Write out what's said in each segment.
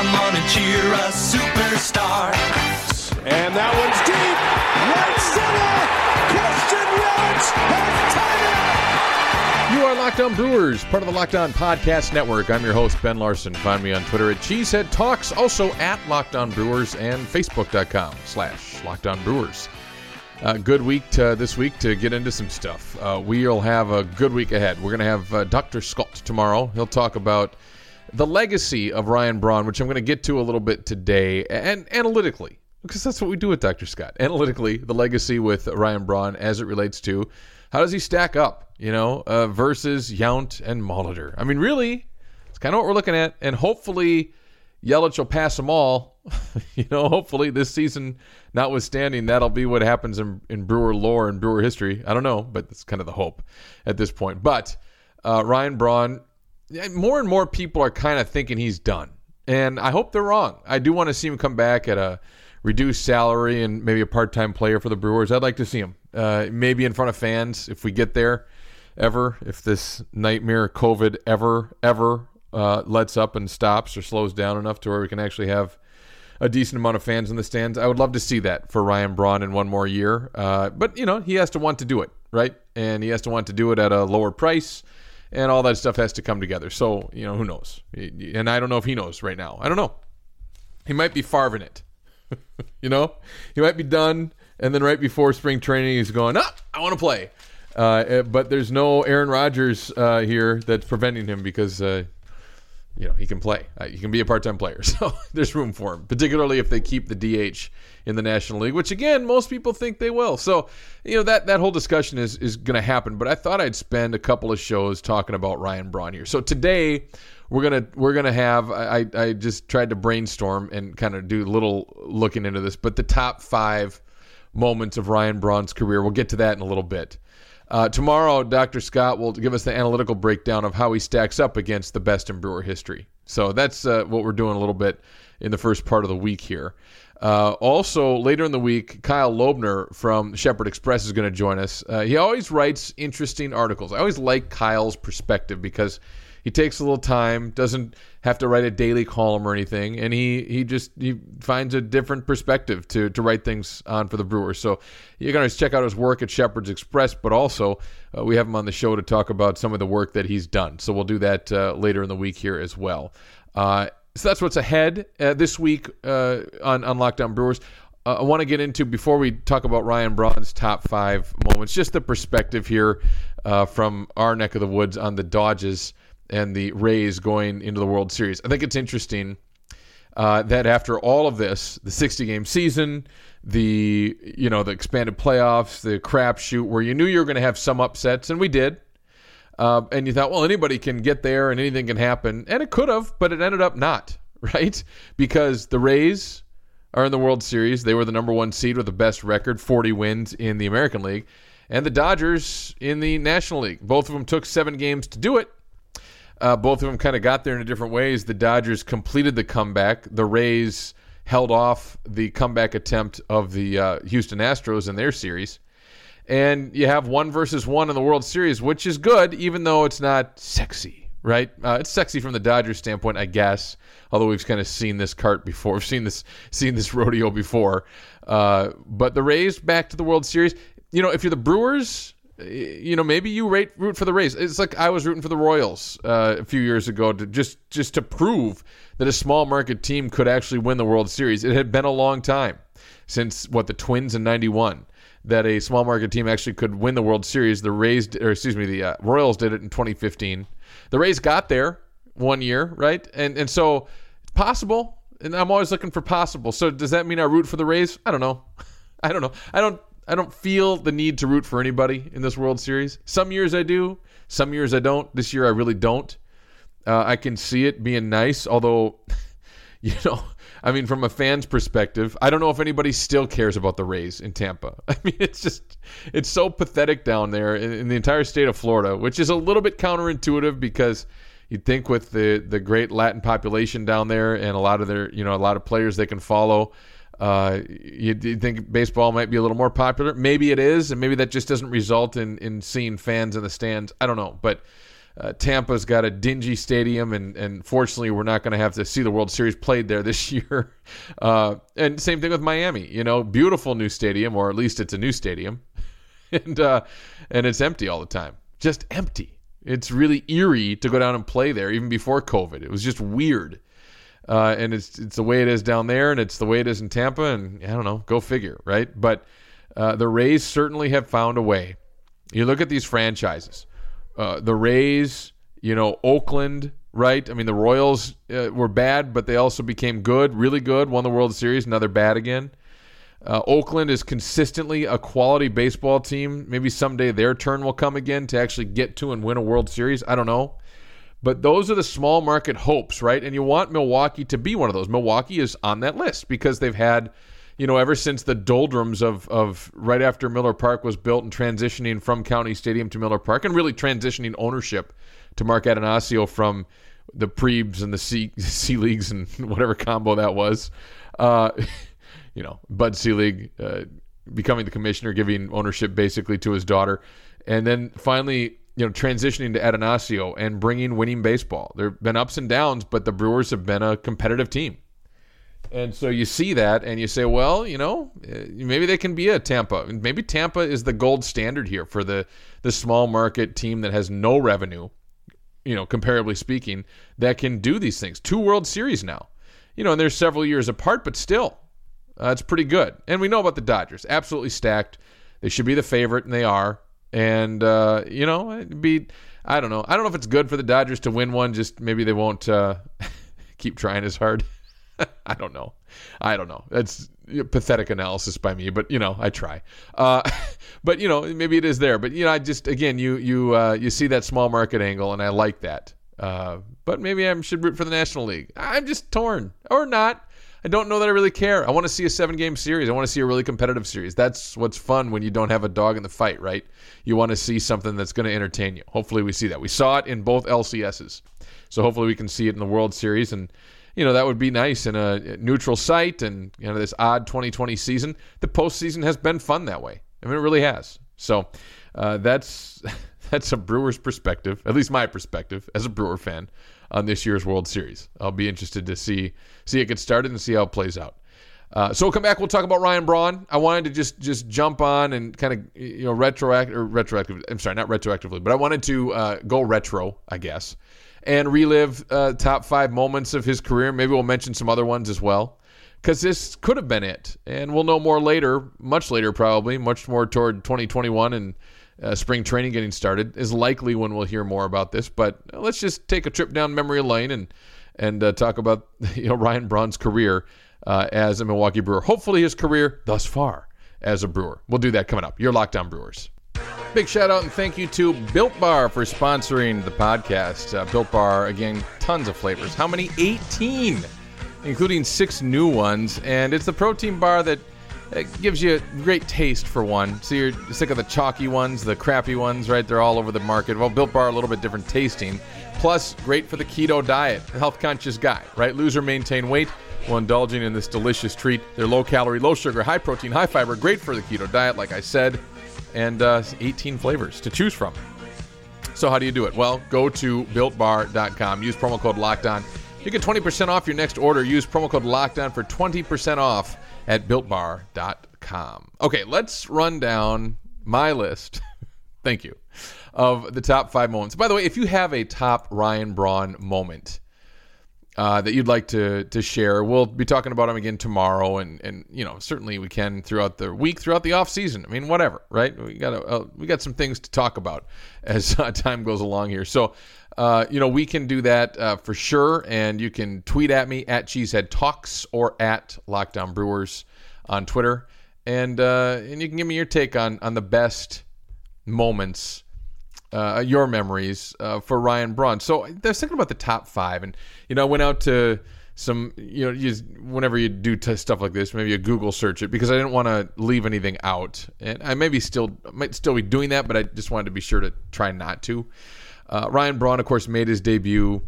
Come on and cheer a superstar. And that one's deep. Right center. Christian Yelich has tied it. You are Locked On Brewers, part of the Locked On Podcast Network. I'm your host, Ben Larson. Find me on Twitter at Cheesehead Talks, also at Locked On Brewers, and Facebook.com slash Locked On Brewers. Uh, good week to, this week to get into some stuff. Uh, we'll have a good week ahead. We're going to have uh, Dr. Scott tomorrow. He'll talk about the legacy of Ryan Braun, which I'm going to get to a little bit today, and analytically, because that's what we do with Dr. Scott. Analytically, the legacy with Ryan Braun as it relates to how does he stack up, you know, uh, versus Yount and Molitor. I mean, really, it's kind of what we're looking at, and hopefully Yelich will pass them all. you know, hopefully this season, notwithstanding, that'll be what happens in, in Brewer lore and Brewer history. I don't know, but that's kind of the hope at this point. But uh, Ryan Braun, more and more people are kind of thinking he's done. And I hope they're wrong. I do want to see him come back at a reduced salary and maybe a part time player for the Brewers. I'd like to see him. Uh, maybe in front of fans if we get there ever, if this nightmare COVID ever, ever uh, lets up and stops or slows down enough to where we can actually have a decent amount of fans in the stands. I would love to see that for Ryan Braun in one more year. Uh, but, you know, he has to want to do it, right? And he has to want to do it at a lower price, and all that stuff has to come together. So, you know, who knows? And I don't know if he knows right now. I don't know. He might be farving it. you know, he might be done, and then right before spring training, he's going, "Ah, I want to play." Uh, but there's no Aaron Rodgers uh, here that's preventing him because uh, you know he can play. Uh, he can be a part-time player, so there's room for him. Particularly if they keep the DH in the National League, which again most people think they will. So you know that that whole discussion is is going to happen. But I thought I'd spend a couple of shows talking about Ryan Braun here. So today we're gonna we're gonna have I I just tried to brainstorm and kind of do a little looking into this, but the top five moments of Ryan Braun's career. We'll get to that in a little bit. Uh, tomorrow, Dr. Scott will give us the analytical breakdown of how he stacks up against the best in Brewer history. So that's uh, what we're doing a little bit in the first part of the week here. Uh, also, later in the week, Kyle Lobner from Shepherd Express is going to join us. Uh, he always writes interesting articles. I always like Kyle's perspective because he takes a little time, doesn't have to write a daily column or anything, and he he just he finds a different perspective to to write things on for the Brewers. So you can always check out his work at Shepherd's Express, but also uh, we have him on the show to talk about some of the work that he's done. So we'll do that uh, later in the week here as well. Uh, so that's what's ahead uh, this week uh, on on Locked On Brewers. Uh, I want to get into before we talk about Ryan Braun's top five moments, just the perspective here uh, from our neck of the woods on the Dodgers and the Rays going into the World Series. I think it's interesting uh, that after all of this, the 60 game season, the you know the expanded playoffs, the crapshoot, where you knew you were going to have some upsets, and we did. Uh, and you thought, well, anybody can get there and anything can happen, and it could have, but it ended up not, right? Because the Rays are in the World Series. They were the number one seed with the best record, 40 wins in the American League, and the Dodgers in the National League. Both of them took seven games to do it. Uh, both of them kind of got there in different ways. The Dodgers completed the comeback. The Rays held off the comeback attempt of the uh, Houston Astros in their series. And you have one versus one in the World Series, which is good, even though it's not sexy, right? Uh, it's sexy from the Dodgers standpoint, I guess. Although we've kind of seen this cart before, we've seen this seen this rodeo before. Uh, but the Rays back to the World Series. You know, if you're the Brewers, you know, maybe you rate, root for the Rays. It's like I was rooting for the Royals uh, a few years ago to just just to prove that a small market team could actually win the World Series. It had been a long time since what the Twins in '91 that a small market team actually could win the World Series. The Rays, or excuse me, the uh, Royals did it in 2015. The Rays got there one year, right? And and so it's possible. And I'm always looking for possible. So does that mean I root for the Rays? I don't know. I don't know. I don't I don't feel the need to root for anybody in this World Series. Some years I do, some years I don't. This year I really don't. Uh, I can see it being nice, although, you know, I mean, from a fan's perspective, I don't know if anybody still cares about the Rays in Tampa. I mean, it's just, it's so pathetic down there in, in the entire state of Florida, which is a little bit counterintuitive because you'd think with the the great Latin population down there and a lot of their, you know, a lot of players they can follow. Uh, you, you think baseball might be a little more popular? Maybe it is, and maybe that just doesn't result in in seeing fans in the stands. I don't know, but uh, Tampa's got a dingy stadium, and and fortunately, we're not going to have to see the World Series played there this year. Uh, and same thing with Miami. You know, beautiful new stadium, or at least it's a new stadium, and uh, and it's empty all the time, just empty. It's really eerie to go down and play there, even before COVID. It was just weird. Uh, and it's it's the way it is down there, and it's the way it is in Tampa, and I don't know, go figure, right? But uh, the Rays certainly have found a way. You look at these franchises, uh, the Rays, you know, Oakland, right? I mean, the Royals uh, were bad, but they also became good, really good, won the World Series. Now they're bad again. Uh, Oakland is consistently a quality baseball team. Maybe someday their turn will come again to actually get to and win a World Series. I don't know. But those are the small market hopes, right? And you want Milwaukee to be one of those. Milwaukee is on that list because they've had, you know, ever since the doldrums of of right after Miller Park was built and transitioning from County Stadium to Miller Park and really transitioning ownership to Mark Attanasio from the Priebs and the C, C leagues and whatever combo that was. Uh, you know, Bud Selig uh, becoming the commissioner, giving ownership basically to his daughter, and then finally you know, transitioning to Attanasio and bringing winning baseball. There have been ups and downs, but the Brewers have been a competitive team. And so you see that and you say, well, you know, eh, maybe they can be a Tampa. Maybe Tampa is the gold standard here for the, the small market team that has no revenue, you know, comparably speaking, that can do these things. Two World Series now. You know, and they're several years apart, but still, uh, it's pretty good. And we know about the Dodgers. Absolutely stacked. They should be the favorite, and they are and uh, you know, it'd be I don't know. I don't know if it's good for the Dodgers to win one. Just maybe they won't uh, keep trying as hard. I don't know. I don't know. That's pathetic analysis by me, but you know, I try. Uh, but you know, maybe it is there. But you know, I just again, you you uh, you see that small market angle, and I like that. Uh, but maybe I should root for the National League. I'm just torn, or not. I don't know that I really care. I want to see a seven game series. I want to see a really competitive series. That's what's fun when you don't have a dog in the fight, right? You want to see something that's going to entertain you. Hopefully, we see that. We saw it in both LCSs. So hopefully, we can see it in the World Series. And, you know, that would be nice in a neutral site and, you know, this odd 2020 season. The postseason has been fun that way. I mean, it really has. So uh, that's. That's a Brewers perspective, at least my perspective as a Brewer fan on this year's World Series. I'll be interested to see see it get started and see how it plays out. Uh, so we'll come back. We'll talk about Ryan Braun. I wanted to just just jump on and kind of you know retroact or retroactive. I'm sorry, not retroactively, but I wanted to uh, go retro, I guess, and relive uh, top five moments of his career. Maybe we'll mention some other ones as well, because this could have been it, and we'll know more later, much later probably, much more toward 2021 and uh, spring training getting started is likely when we'll hear more about this. But let's just take a trip down memory lane and and uh, talk about you know Ryan Braun's career uh, as a Milwaukee Brewer. Hopefully, his career thus far as a Brewer. We'll do that coming up. Your Locked On Brewers. Big shout out and thank you to Built Bar for sponsoring the podcast. Uh, Built Bar, again, tons of flavors. How many? 18, including six new ones. And it's the protein bar that it gives you a great taste for one. So you're sick of the chalky ones, the crappy ones, right? They're all over the market. Well, Built Bar a little bit different tasting. Plus, great for the keto diet, health conscious guy, right? Lose or maintain weight while indulging in this delicious treat. They're low calorie, low sugar, high protein, high fiber, great for the keto diet, like I said, and uh, 18 flavors to choose from. So, how do you do it? Well, go to builtbar.com. Use promo code LOCKEDON. You get 20% off your next order. Use promo code LOCKEDON for 20% off at builtbar.com. Okay, let's run down my list. Thank you. Of the top five moments. By the way, if you have a top Ryan Braun moment uh, that you'd like to to share, we'll be talking about them again tomorrow, and and you know certainly we can throughout the week, throughout the off season. I mean, whatever, right? We got uh, we got some things to talk about as uh, time goes along here. So uh, you know, we can do that uh, for sure. And you can tweet at me at Cheesehead Talks or at Locked On Brewers on Twitter. and and you can give me your take on on the best moments, uh, your memories uh, for Ryan Braun. So I was thinking about the top five, and you know, I went out to some, you know, you, whenever you do t- stuff like this, maybe you Google search it because I didn't want to leave anything out, and I maybe still might still be doing that, but I just wanted to be sure to try not to. Uh, Ryan Braun, of course, made his debut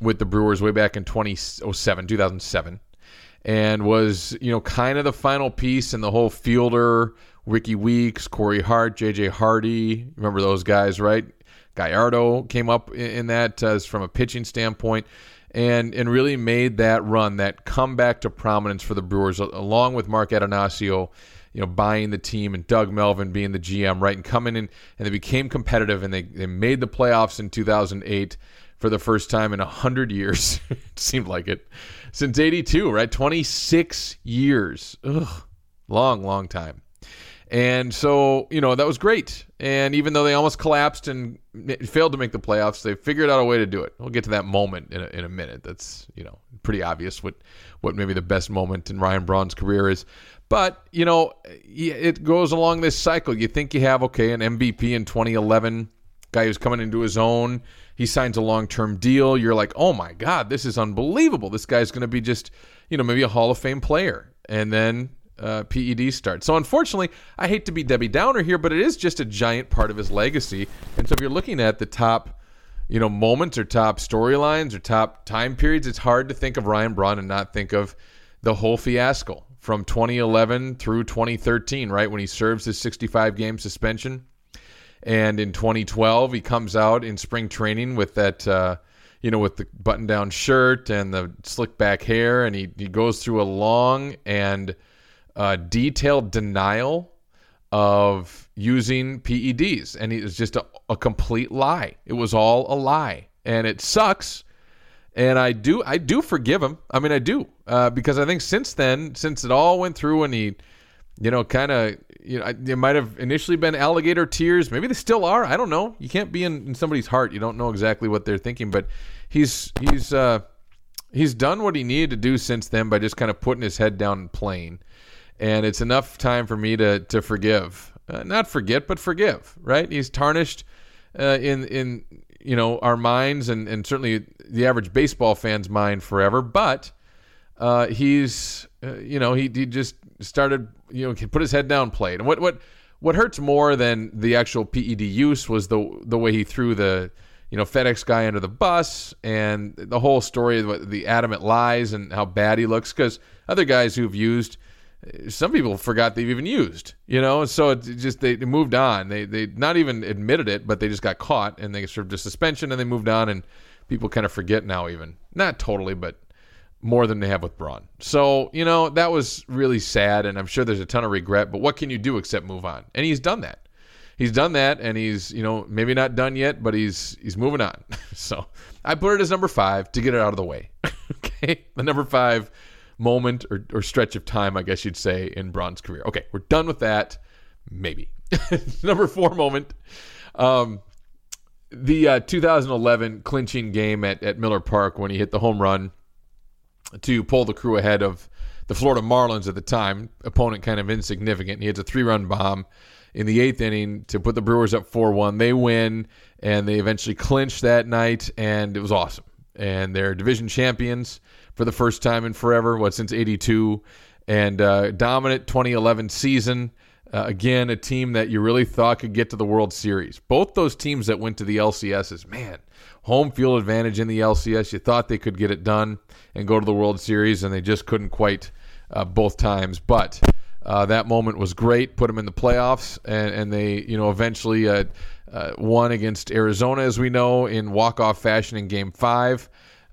with the Brewers way back in 2007, 2007, and was you know kind of the final piece in the whole Fielder. Rickie Weeks, Corey Hart, J.J. Hardy, remember those guys, right? Gallardo came up in, that uh, as from a pitching standpoint and and really made that run, that comeback to prominence for the Brewers, along with Mark Attanasio, you know, buying the team and Doug Melvin being the GM, right, and coming in and they became competitive and they, they made the playoffs in 2008 for the first time in 100 years. it seemed like it. Since 82, right? 26 years. Ugh. Long, long time. And so, you know, that was great. And even though they almost collapsed and failed to make the playoffs, they figured out a way to do it. We'll get to that moment in a, in a minute. That's, you know, pretty obvious what, what maybe the best moment in Ryan Braun's career is. But, you know, it goes along this cycle. You think you have, okay, an MVP in 2011, guy who's coming into his own. He signs a long term deal. You're like, oh my God, this is unbelievable. This guy's going to be just, you know, maybe a Hall of Fame player. And then uh, PED start. So unfortunately, I hate to be Debbie Downer here, but it is just a giant part of his legacy. And so if you're looking at the top, you know, moments or top storylines or top time periods, it's hard to think of Ryan Braun and not think of the whole fiasco from 2011 through 2013, right when he serves his 65 game suspension. And in 2012, he comes out in spring training with that. Uh, you know, with the button down shirt and the slick back hair, and he, he goes through a long and uh, detailed denial of using PEDs, and it was just a, a complete lie. It was all a lie, and it sucks. And I do, I do forgive him. I mean, I do, uh, because I think since then, since it all went through, and he, you know, kind of, you know, it might have initially been alligator tears. Maybe they still are. I don't know. You can't be in, in somebody's heart. You don't know exactly what they're thinking. But he's he's uh, he's done what he needed to do since then by just kind of putting his head down and playing and it's enough time for me to to forgive, uh, not forget, but forgive. Right? He's tarnished uh, in in you know our minds and and certainly the average baseball fan's mind forever. But uh, he's uh, you know he he just started you know put his head down, played, and what what what hurts more than the actual PED use was the the way he threw the you know FedEx guy under the bus and the whole story of the adamant lies and how bad he looks because other guys who've used some people forgot they've even used, you know. So it just they, moved on. They they not even admitted it, but they just got caught and they served a suspension and they moved on. And people kind of forget now, even not totally, but more than they have with Braun. So you know that was really sad, and I'm sure there's a ton of regret. But what can you do except move on? And he's done that. He's done that, and he's you know maybe not done yet, but he's he's moving on. so I put it as number five to get it out of the way. okay, the number five moment or, or stretch of time, I guess you'd say, in Braun's career. Okay, we're done with that. Maybe. Number four moment. Um, the uh, 2011 clinching game at, at Miller Park when he hit the home run to pull the crew ahead of the Florida Marlins at the time. Opponent kind of insignificant. He hits a three run bomb in the eighth inning to put the Brewers up 4 1. They win, and they eventually clinch that night, and it was awesome. And they're division champions for the first time in forever, what since '82, and uh, dominant 2011 season. Uh, again, a team that you really thought could get to the World Series. Both those teams that went to the LCSs, man, home field advantage in the LCS. You thought they could get it done and go to the World Series, and they just couldn't quite uh, both times. But uh, that moment was great. Put them in the playoffs, and, and they, you know, eventually uh, uh, won against Arizona, as we know, in walk-off fashion in Game Five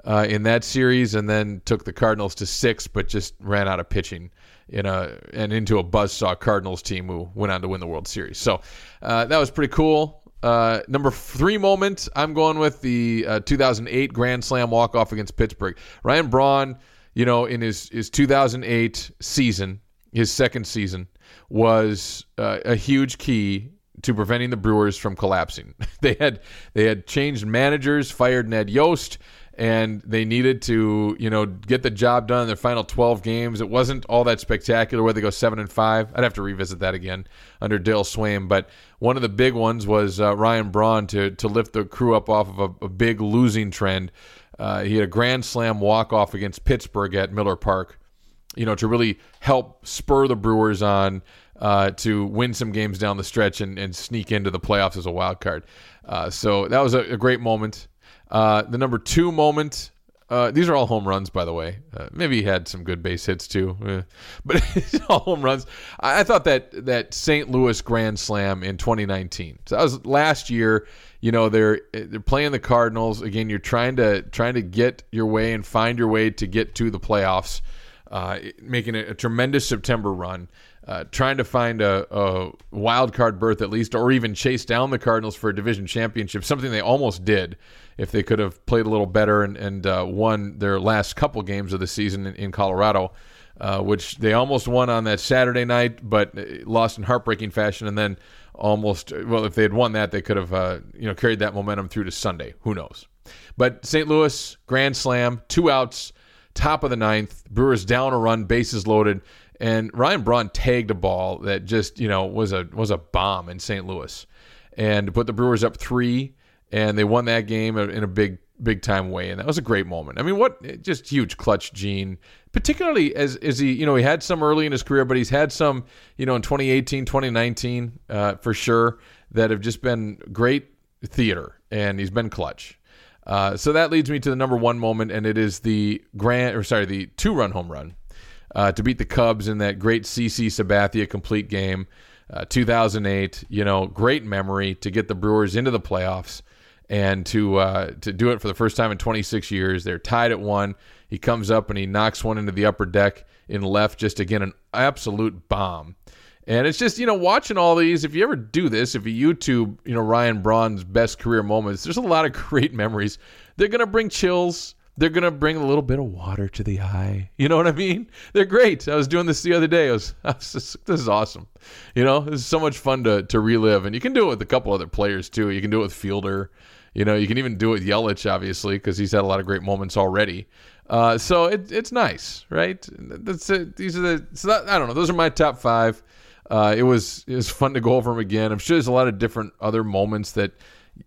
uh, in that series, and then took the Cardinals to six, but just ran out of pitching in a and into a buzzsaw Cardinals team who went on to win the World Series. So uh, that was pretty cool. Uh, number three moment, I'm going with the uh, 2008 Grand Slam walk off against Pittsburgh. Ryan Braun, you know, in his his 2008 season, his second season, was uh, a huge key to preventing the Brewers from collapsing. they had they had changed managers, fired Ned Yost and they needed to, you know, get the job done in their final 12 games. It wasn't all that spectacular where they go seven and five. I'd have to revisit that again under Dale Sveum, but one of the big ones was uh, Ryan Braun to to lift the crew up off of a, a big losing trend. Uh, he had a grand slam walk off against Pittsburgh at Miller Park, you know, to really help spur the Brewers on uh, to win some games down the stretch and, and sneak into the playoffs as a wild card. Uh, so that was a, a great moment. Uh, the number two moment. Uh, these are all home runs, by the way. Uh, maybe he had some good base hits too, but it's all home runs. I, I, thought that that St. Louis Grand Slam in 2019. So that was last year. You know they're they're playing the Cardinals again. You're trying to trying to get your way and find your way to get to the playoffs, uh, making a, a tremendous September run uh, trying to find a, a, wild card berth at least, or even chase down the Cardinals for a division championship, something they almost did if they could have played a little better and, and uh, won their last couple games of the season in, in Colorado, uh, which they almost won on that Saturday night, but lost in heartbreaking fashion, and then almost well, if they had won that, they could have uh, you know carried that momentum through to Sunday. Who knows? But St. Louis grand slam, two outs, top of the ninth, Brewers down a run, bases loaded and Ryan Braun tagged a ball that just you know was a was a bomb in St. Louis, and put the Brewers up three, and they won that game in a big big time way, and that was a great moment. I mean, what just huge clutch gene, particularly as as he you know he had some early in his career, but he's had some you know in 2018, 2019 uh, for sure that have just been great theater, and he's been clutch. Uh, so that leads me to the number one moment, and it is the grand, or sorry, the two run home run uh, to beat the Cubs in that great CC Sabathia complete game, uh, 2008. You know, great memory to get the Brewers into the playoffs and to uh, to do it for the first time in 26 years. They're tied at one. He comes up and he knocks one into the upper deck in left. Just again, an absolute bomb. And it's just, you know, watching all these, if you ever do this, if you YouTube, you know, Ryan Braun's best career moments, there's a lot of great memories. They're to bring chills they're gonna bring a little bit of water to the eye. You know what I mean? They're great. I was doing this the other day. I was, I was just, this is awesome. You know, this is so much fun to to relive, and you can do it with a couple other players too. You can do it with Fielder. You know, you can even do it with Yelich, obviously, because he's had a lot of great moments already. Uh, so it, it's nice, right? That's it. These are the. So that, I don't know. Those are my top five. Uh, it was it was fun to go over them again. I'm sure there's a lot of different other moments that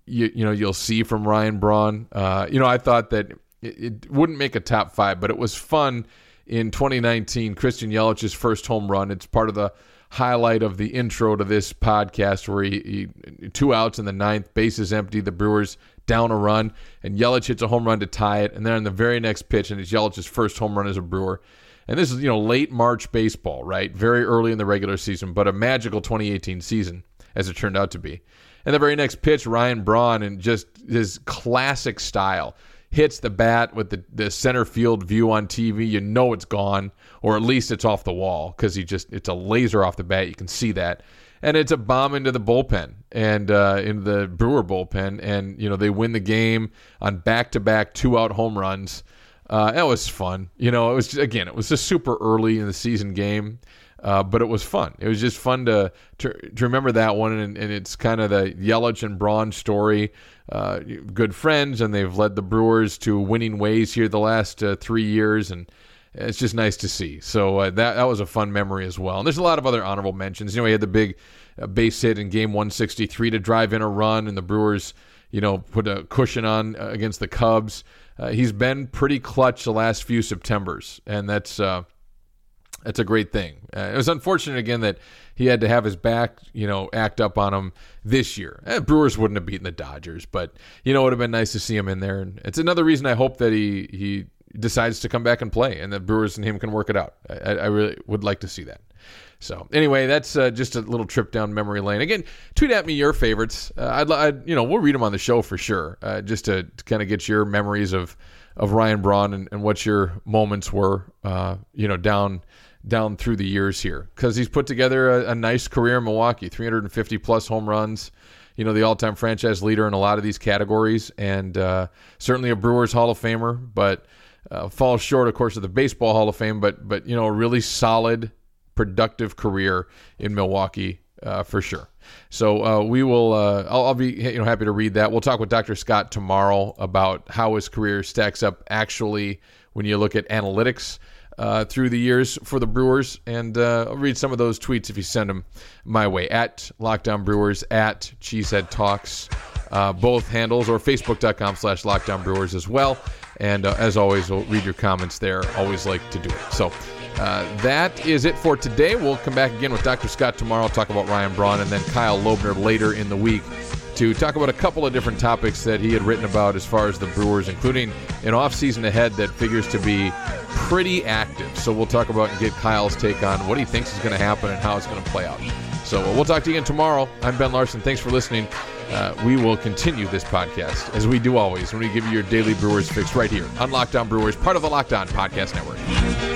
you you know you'll see from Ryan Braun. Uh, you know, I thought that it, it wouldn't make a top five, but it was fun in 2019. Christian Yelich's first home run. It's part of the highlight of the intro to this podcast where he, he, two outs in the ninth, bases empty, the Brewers down a run, and Yelich hits a home run to tie it, and then on the very next pitch, and it's Yelich's first home run as a Brewer. And this is you know late March baseball, right? Very early in the regular season, but a magical 2018 season as it turned out to be. And the very next pitch, Ryan Braun, and just his classic style hits the bat with the, the center field view on TV, you know it's gone, or at least it's off the wall because he just it's a laser off the bat. You can see that, and it's a bomb into the bullpen and uh, into the Brewer bullpen, and you know they win the game on back to back two out home runs. Uh, that was fun. You know, it was again, it was just super early in the season game. Uh, but it was fun. It was just fun to to, to remember that one, and, and it's kind of the Yelich and Braun story uh, good friends, and they've led the Brewers to winning ways here the last uh, three years, and it's just nice to see. So uh, that that was a fun memory as well. And there's a lot of other honorable mentions. You know, he had the big uh, base hit in Game 163 to drive in a run, and the Brewers, you know, put a cushion on against the Cubs. He's been pretty clutch the last few September's, and that's that's a great thing. it was unfortunate again that he had to have his back, you know, act up on him this year. Eh, Brewers wouldn't have beaten the Dodgers, but you know, it would have been nice to see him in there. And it's another reason I hope that he he decides to come back and play, and the Brewers and him can work it out. I, I really would like to see that. So anyway, that's uh, just a little trip down memory lane. Again, tweet at me your favorites. Uh, I'd, I'd, you know we'll read them on the show for sure, uh, just to, to kind of get your memories of of Ryan Braun and, and what your moments were, uh, you know, down down through the years here because he's put together a, a, nice career in Milwaukee 350 plus home runs. You know, the all time franchise leader in a lot of these categories, and uh, certainly a Brewers Hall of Famer, but uh, falls short, of course, of the Baseball Hall of Fame. But, but you know, a really solid productive career in Milwaukee uh, for sure. So uh, we will. Uh, I'll, I'll, be you know happy to read that. We'll talk with Dr. Scott tomorrow about how his career stacks up actually when you look at analytics. Uh, through the years for the Brewers, and uh, I'll read some of those tweets if you send them my way at Locked On Brewers at Cheesehead Talks, uh, both handles, or Facebook.com slash Locked On Brewers as well. And uh, as always, we'll read your comments there. Always like to do it. So uh, that is it for today. We'll come back again with Dr. Scott tomorrow, talk about Ryan Braun, and then Kyle Lobner later in the week to talk about a couple of different topics that he had written about as far as the Brewers, including an offseason ahead that figures to be pretty active. So we'll talk about and get Kyle's take on what he thinks is going to happen and how it's going to play out. So uh, we'll talk to you again tomorrow. I'm Ben Larson. Thanks for listening. Uh, we will continue this podcast as we do always when we give you your daily Brewers fix right here on Locked On Brewers, part of the Locked On Podcast Network.